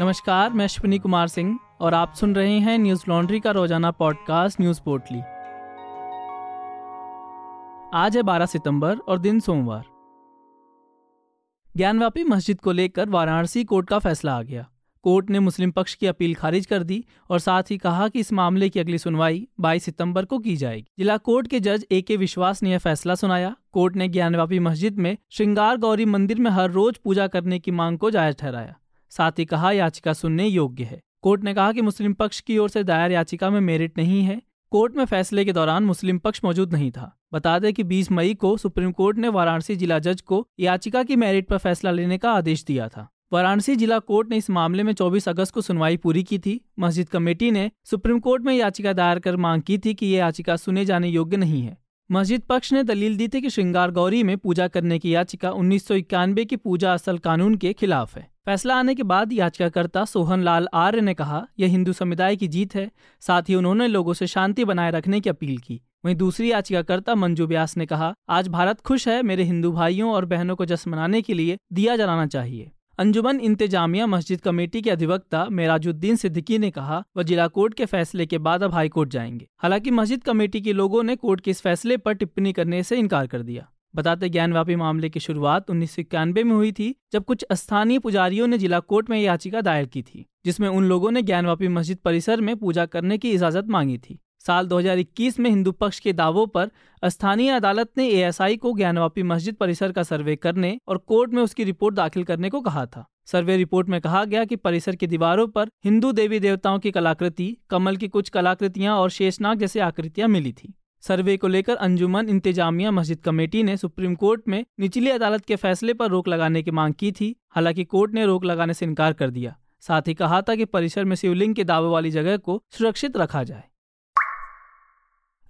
नमस्कार, मैं अश्विनी कुमार सिंह और आप सुन रहे हैं न्यूज़ लॉन्ड्री का रोज़ाना पॉडकास्ट न्यूज़ पोर्टली। आज है 12 सितंबर और दिन सोमवार। ज्ञानवापी मस्जिद को लेकर वाराणसी कोर्ट का फैसला आ गया। कोर्ट ने मुस्लिम पक्ष की अपील खारिज कर दी और साथ ही कहा कि इस मामले की अगली सुनवाई 22 सितंबर को की जाएगी। जिला कोर्ट के जज ए के विश्वास ने यह फैसला सुनाया। कोर्ट ने ज्ञानवापी मस्जिद में श्रृंगार गौरी मंदिर में हर रोज पूजा करने की मांग को जायज़ ठहराया। साथ ही कहा, याचिका सुनने योग्य है। कोर्ट ने कहा कि मुस्लिम पक्ष की ओर से दायर याचिका में मेरिट नहीं है। कोर्ट में फैसले के दौरान मुस्लिम पक्ष मौजूद नहीं था। बता दें कि 20 मई को सुप्रीम कोर्ट ने वाराणसी जिला जज को याचिका की मेरिट पर फैसला लेने का आदेश दिया था। वाराणसी जिला कोर्ट ने इस मामले में 24 अगस्त को सुनवाई पूरी की थी। मस्जिद कमेटी ने सुप्रीम कोर्ट में याचिका दायर कर मांग की थी कि ये याचिका सुने जाने योग्य नहीं है। मस्जिद पक्ष ने दलील दी थी कि श्रृंगार गौरी में पूजा करने की याचिका उन्नीस सौ इक्यानवे की पूजा असल कानून के खिलाफ है। फैसला आने के बाद याचिकाकर्ता सोहन लाल आर्य ने कहा, यह हिंदू समुदाय की जीत है। साथ ही उन्होंने लोगों से शांति बनाए रखने की अपील की। वहीं दूसरी याचिकाकर्ता मंजू व्यास ने कहा, आज भारत खुश है। मेरे हिंदू भाइयों और बहनों को जश्न मनाने के लिए दिया जलाना चाहिए। अंजुमन इंतजामिया मस्जिद कमेटी के अधिवक्ता मेराजुद्दीन सिद्दीकी ने कहा, वह जिला कोर्ट के फैसले के बाद अब हाईकोर्ट जाएँगे। हालाँकि मस्जिद कमेटी के लोगों ने कोर्ट के इस फैसले पर टिप्पणी करने से इनकार कर दिया। बताते ज्ञानवापी मामले की शुरुआत उन्नीस सौ इक्यानवे में हुई थी, जब कुछ स्थानीय पुजारियों ने जिला कोर्ट में याचिका दायर की थी, जिसमें उन लोगों ने ज्ञानवापी मस्जिद परिसर में पूजा करने की इजाज़त मांगी थी। साल 2021 में हिंदू पक्ष के दावों पर स्थानीय अदालत ने एएसआई को ज्ञानवापी मस्जिद परिसर का सर्वे करने और कोर्ट में उसकी रिपोर्ट दाखिल करने को कहा था। सर्वे रिपोर्ट में कहा गया कि परिसर की दीवारों पर हिंदू देवी देवताओं की कलाकृति, कमल की कुछ कलाकृतियाँ और शेषनाग जैसी आकृतियाँ मिली थी। सर्वे को लेकर अंजुमन इंतजामिया मस्जिद कमेटी ने सुप्रीम कोर्ट में निचली अदालत के फैसले पर रोक लगाने की मांग की थी, हालाँकि कोर्ट ने रोक लगाने से इनकार कर दिया। साथ ही कहा था कि परिसर में शिवलिंग के दावे वाली जगह को सुरक्षित रखा जाए।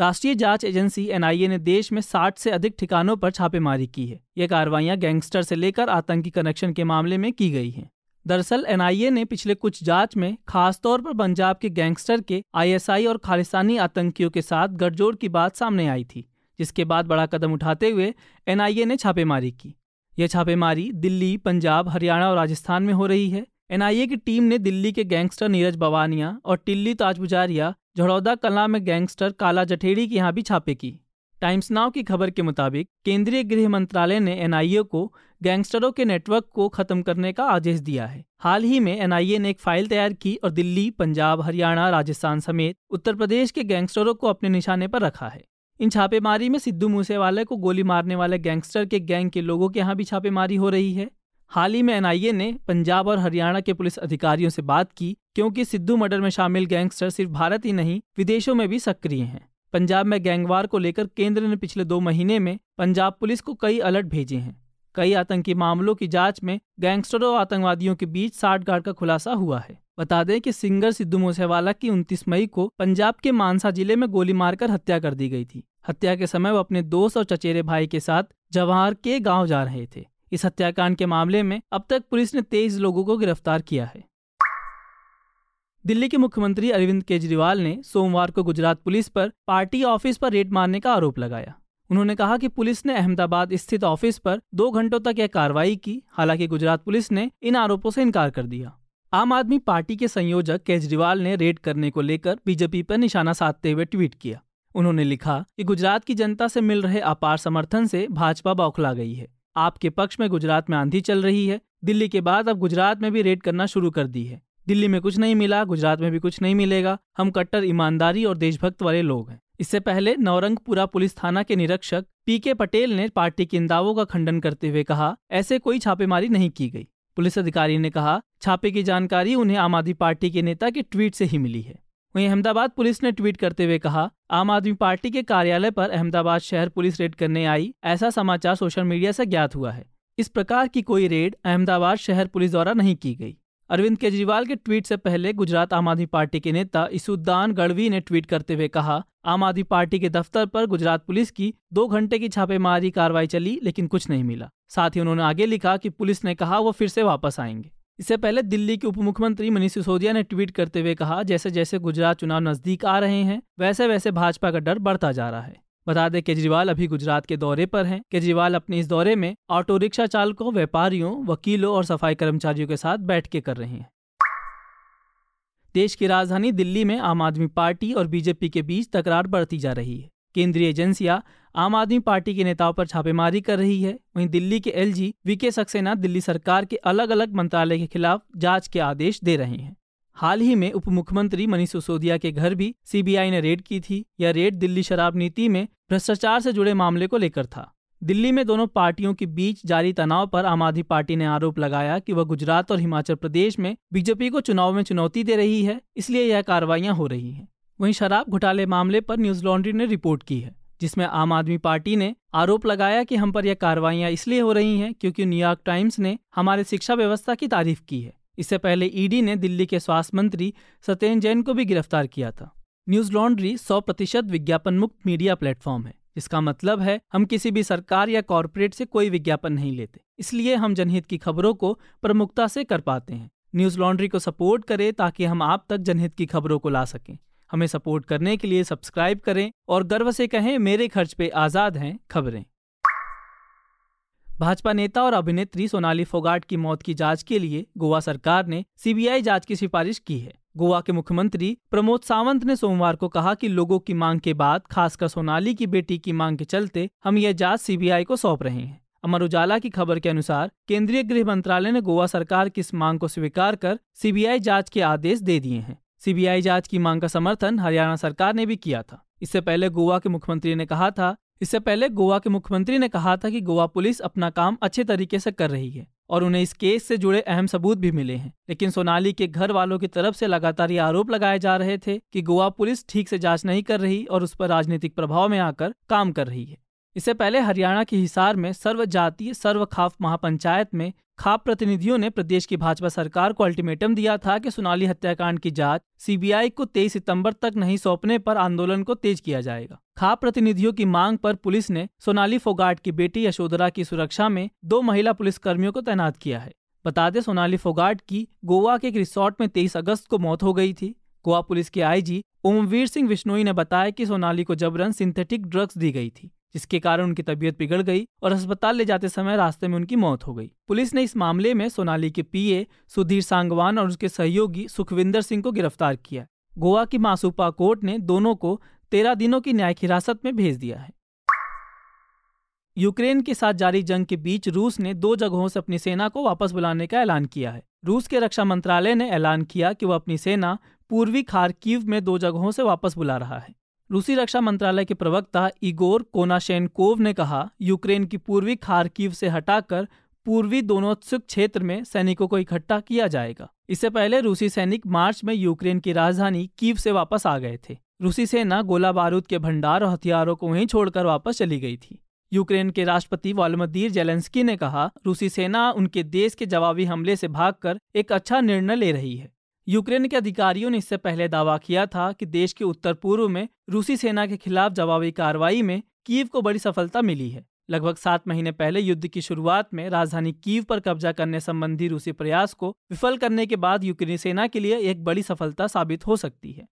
राष्ट्रीय जाँच एजेंसी एनआईए ने देश में 60 से अधिक ठिकानों पर छापेमारी की है। ये कार्रवाइयाँ गैंगस्टर से लेकर आतंकी कनेक्शन के मामले में की गई हैं। दरअसल, एनआईए ने पिछले कुछ जाँच में खासतौर पर पंजाब के गैंगस्टर के आईएसआई और खालिस्तानी आतंकियों के साथ गठजोड़ की बात सामने आई थी, जिसके बाद बड़ा कदम उठाते हुए एनआईए ने छापेमारी की। यह छापेमारी दिल्ली, पंजाब, हरियाणा और राजस्थान में हो रही है। एनआईए की टीम ने दिल्ली के गैंगस्टर नीरज बवानिया और टिल्ली ताजपुजारिया झड़ौदा कला में गैंगस्टर काला जठेड़ी के यहाँ भी छापे की। टाइम्स नाव की खबर के मुताबिक केंद्रीय गृह मंत्रालय ने एनआईए को गैंगस्टरों के नेटवर्क को खत्म करने का आदेश दिया है। हाल ही में एनआईए ने एक फ़ाइल तैयार की और दिल्ली, पंजाब, हरियाणा, राजस्थान समेत उत्तर प्रदेश के गैंगस्टरों को अपने निशाने पर रखा है। इन छापेमारी में सिद्धू मूसेवाले को गोली मारने वाले गैंगस्टर के गैंग के लोगों के यहाँ भी छापेमारी हो रही है। हाल ही में एनआईए ने पंजाब और हरियाणा के पुलिस अधिकारियों से बात की, क्योंकि सिद्धू मर्डर में शामिल गैंगस्टर सिर्फ़ भारत ही नहीं, विदेशों में भी सक्रिय हैं। पंजाब में गैंगवार को लेकर केंद्र ने पिछले दो महीने में पंजाब पुलिस को कई अलर्ट भेजे हैं। कई आतंकी मामलों की जाँच में गैंगस्टरों और आतंकवादियों के बीच साठ गार्ड का खुलासा हुआ है। बता दें कि सिंगर सिद्धू मूसेवाला की 29 मई को पंजाब के मानसा ज़िले में गोली मारकर हत्या कर दी गई थी। हत्या के समय वो अपने दोस्त और चचेरे भाई के साथ जवाहर के गाँव जा रहे थे। इस हत्याकांड के मामले में अब तक पुलिस ने तेईस लोगों को गिरफ़्तार किया है। दिल्ली के मुख्यमंत्री अरविंद केजरीवाल ने सोमवार को गुजरात पुलिस पर पार्टी ऑफ़िस पर रेड मारने का आरोप लगाया। उन्होंने कहा कि पुलिस ने अहमदाबाद स्थित ऑफ़िस पर दो घंटों तक यह कार्रवाई की, हालाँकि गुजरात पुलिस ने इन आरोपों से इनकार कर दिया। आम आदमी पार्टी के संयोजक केजरीवाल ने रेड करने को लेकर बीजेपी पर निशाना साधते हुए ट्वीट किया। उन्होंने लिखा कि गुजरात की जनता से मिल रहे अपार समर्थन से भाजपा बौखला गई है। आपके पक्ष में गुजरात में आंधी चल रही है। दिल्ली के बाद अब गुजरात में भी रेड करना शुरू कर दी है। दिल्ली में कुछ नहीं मिला, गुजरात में भी कुछ नहीं मिलेगा। हम कट्टर, ईमानदारी और देशभक्त वाले लोग हैं। इससे पहले नवरंगपुरा पुलिस थाना के निरीक्षक पी के पटेल ने पार्टी के इन दावों का खंडन करते हुए कहा, ऐसे कोई छापेमारी नहीं की गई। पुलिस अधिकारी ने कहा, छापे की जानकारी उन्हें आम आदमी पार्टी के नेता के ट्वीट से ही मिली है। वहीं अहमदाबाद पुलिस ने ट्वीट करते हुए कहा, आम आदमी पार्टी के कार्यालय पर अहमदाबाद शहर पुलिस रेड करने आई, ऐसा समाचार सोशल मीडिया से ज्ञात हुआ है। इस प्रकार की कोई रेड अहमदाबाद शहर पुलिस द्वारा नहीं की गई। अरविंद केजरीवाल के ट्वीट से पहले गुजरात आम आदमी पार्टी के नेता इसुद्दान गढ़वी ने ट्वीट करते हुए कहा, आम आदमी पार्टी के दफ्तर पर गुजरात पुलिस की दो घंटे की छापेमारी कार्रवाई चली, लेकिन कुछ नहीं मिला। साथ ही उन्होंने आगे लिखा कि पुलिस ने कहा, वो फिर से वापस आएँगे। इससे पहले दिल्ली के उप मुख्यमंत्री मनीष सिसोदिया ने ट्वीट करते हुए कहा, जैसे जैसे गुजरात चुनाव नज़दीक आ रहे हैं, वैसे वैसे भाजपा का डर बढ़ता जा रहा है। बता दें, केजरीवाल अभी गुजरात के दौरे पर हैं। केजरीवाल अपने इस दौरे में ऑटो रिक्शा चालकों, व्यापारियों, वकीलों और सफ़ाई कर्मचारियों के साथ बैठके कर रहे हैं। देश की राजधानी दिल्ली में आम आदमी पार्टी और बीजेपी के बीच तकरार बढ़ती जा रही है। केंद्रीय एजेंसियाँ आम आदमी पार्टी के नेताओं पर छापेमारी कर रही है। वहीं दिल्ली के एलजी वीके सक्सेना दिल्ली सरकार के अलग अलग मंत्रालय के खिलाफ जाँच के आदेश दे रहे हैं। हाल ही में उप मुख्यमंत्री मनीष सिसोदिया के घर भी सीबीआई ने रेड की थी। यह रेड दिल्ली शराब नीति में भ्रष्टाचार से जुड़े मामले को लेकर था। दिल्ली में दोनों पार्टियों के बीच जारी तनाव पर आम आदमी पार्टी ने आरोप लगाया कि वह गुजरात और हिमाचल प्रदेश में बीजेपी को चुनाव में चुनौती दे रही है, इसलिए यह कार्रवाइयाँ हो रही हैं। वहीं शराब घोटाले मामले पर न्यूज़ लॉन्ड्री ने रिपोर्ट की है, जिसमें आम आदमी पार्टी ने आरोप लगाया कि हम पर यह कार्रवाइयाँ इसलिए हो रही हैं क्योंकि न्यूयॉर्क टाइम्स ने हमारे शिक्षा व्यवस्था की तारीफ़ की है। इससे पहले ईडी ने दिल्ली के स्वास्थ्य मंत्री सत्येंद्र जैन को भी गिरफ़्तार किया था। न्यूज़ लॉन्ड्री सौ प्रतिशत विज्ञापन मुक्त मीडिया प्लेटफॉर्म है इसका मतलब है हम किसी भी सरकार या कॉरपोरेट से कोई विज्ञापन नहीं लेते, इसलिए हम जनहित की खबरों को प्रमुखता से कर पाते हैं। न्यूज़ लॉन्ड्री को सपोर्ट करें ताकि हम आप तक जनहित की खबरों को ला सकें। हमें सपोर्ट करने के लिए सब्सक्राइब करें और गर्व से कहें, मेरे खर्च पे आज़ाद हैं खबरें। भाजपा नेता और अभिनेत्री सोनाली फोगाट की मौत की जाँच के लिए गोवा सरकार ने सीबीआई जाँच की सिफारिश की है। गोवा के मुख्यमंत्री प्रमोद सावंत ने सोमवार को कहा कि लोगों की मांग के बाद, खासकर सोनाली की बेटी की मांग के चलते, हम यह जाँच सीबीआई को सौंप रहे हैं। अमर उजाला की खबर के अनुसार, केंद्रीय गृह मंत्रालय ने गोवा सरकार की इस मांग को स्वीकार कर सीबीआई जाँच के आदेश दे दिए हैं। सीबीआई जाँच की मांग का समर्थन हरियाणा सरकार ने भी किया था। इससे पहले गोवा के मुख्यमंत्री ने कहा था, इससे पहले गोवा के मुख्यमंत्री ने कहा था कि गोवा पुलिस अपना काम अच्छे तरीके से कर रही है और उन्हें इस केस से जुड़े अहम सबूत भी मिले हैं। लेकिन सोनाली के घर वालों की तरफ़ से लगातार ये आरोप लगाए जा रहे थे कि गोवा पुलिस ठीक से जाँच नहीं कर रही और उस पर राजनीतिक प्रभाव में आकर काम कर रही है। इससे पहले हरियाणा के हिसार में सर्व जातीय सर्व खाफ महापंचायत में खाप प्रतिनिधियों ने प्रदेश की भाजपा सरकार को अल्टीमेटम दिया था कि सोनाली हत्याकांड की जाँच सीबीआई को 23 सितंबर तक नहीं सौंपने पर आंदोलन को तेज किया जाएगा। खाप प्रतिनिधियों की मांग पर पुलिस ने सोनाली फोगाट की बेटी यशोधरा की सुरक्षा में दो महिला पुलिसकर्मियों को तैनात किया है। बता दें, सोनाली फोगाट की गोवा के एक रिसोर्ट में तेईस अगस्त को मौत हो गई थी। गोवा पुलिस के आईजी ओमवीर सिंह विश्नोई ने बताया कि सोनाली को जबरन सिंथेटिक ड्रग्स दी गई थी। जिसके कारण उनकी तबीयत बिगड़ गई और अस्पताल ले जाते समय रास्ते में उनकी मौत हो गई। पुलिस ने इस मामले में सोनाली के पीए, सुधीर सांगवान और उसके सहयोगी सुखविंदर सिंह को गिरफ़्तार किया। गोवा की मासूपा कोर्ट ने दोनों को तेरह दिनों की न्यायिक हिरासत में भेज दिया है। यूक्रेन के साथ जारी जंग के बीच रूस ने दो जगहों से अपनी सेना को वापस बुलाने का ऐलान किया है। रूस के रक्षा मंत्रालय ने ऐलान किया कि वह अपनी सेना पूर्वी खारकीव में दो जगहों से वापस बुला रहा है। रूसी रक्षा मंत्रालय के प्रवक्ता इगोर कोनाशेनकोव ने कहा, यूक्रेन की पूर्वी खारकीव से हटाकर पूर्वी दोनोत्सुक क्षेत्र में सैनिकों को इकट्ठा किया जाएगा। इससे पहले रूसी सैनिक मार्च में यूक्रेन की राजधानी कीव से वापस आ गए थे। रूसी सेना गोला बारूद के भंडार और हथियारों को वहीं छोड़कर वापस चली गई थी। यूक्रेन के राष्ट्रपति वालमदीर जेलेंस्की ने कहा, रूसी सेना उनके देश के जवाबी हमले से भागकर एक अच्छा निर्णय ले रही है। यूक्रेन के अधिकारियों ने इससे पहले दावा किया था कि देश के उत्तर पूर्व में रूसी सेना के खिलाफ जवाबी कार्रवाई में कीव को बड़ी सफलता मिली है। लगभग सात महीने पहले युद्ध की शुरुआत में राजधानी कीव पर कब्जा करने संबंधी रूसी प्रयास को विफल करने के बाद यूक्रेनी सेना के लिए एक बड़ी सफलता साबित हो सकती है।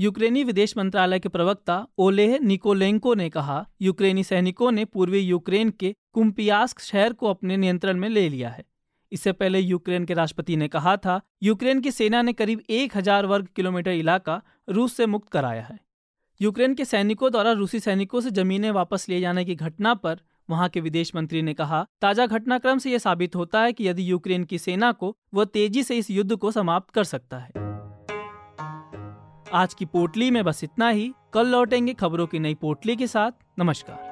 यूक्रेनी विदेश मंत्रालय के प्रवक्ता ओलेह निकोलेंको ने कहा, यूक्रेनी सैनिकों ने पूर्वी यूक्रेन के कुम्पियास्क शहर को अपने नियंत्रण में ले लिया है। इससे पहले यूक्रेन के राष्ट्रपति ने कहा था, यूक्रेन की सेना ने करीब एक हज़ार वर्ग किलोमीटर इलाका रूस से मुक्त कराया है। यूक्रेन के सैनिकों द्वारा रूसी सैनिकों से जमीनें वापस लिए जाने की घटना पर वहाँ के विदेश मंत्री ने कहा, ताज़ा घटनाक्रम से यह साबित होता है कि यदि यूक्रेन की सेना को वह तेज़ी से इस युद्ध को समाप्त कर सकता है। आज की पोटली में बस इतना ही। कल लौटेंगे खबरों की नई पोटली के साथ। नमस्कार।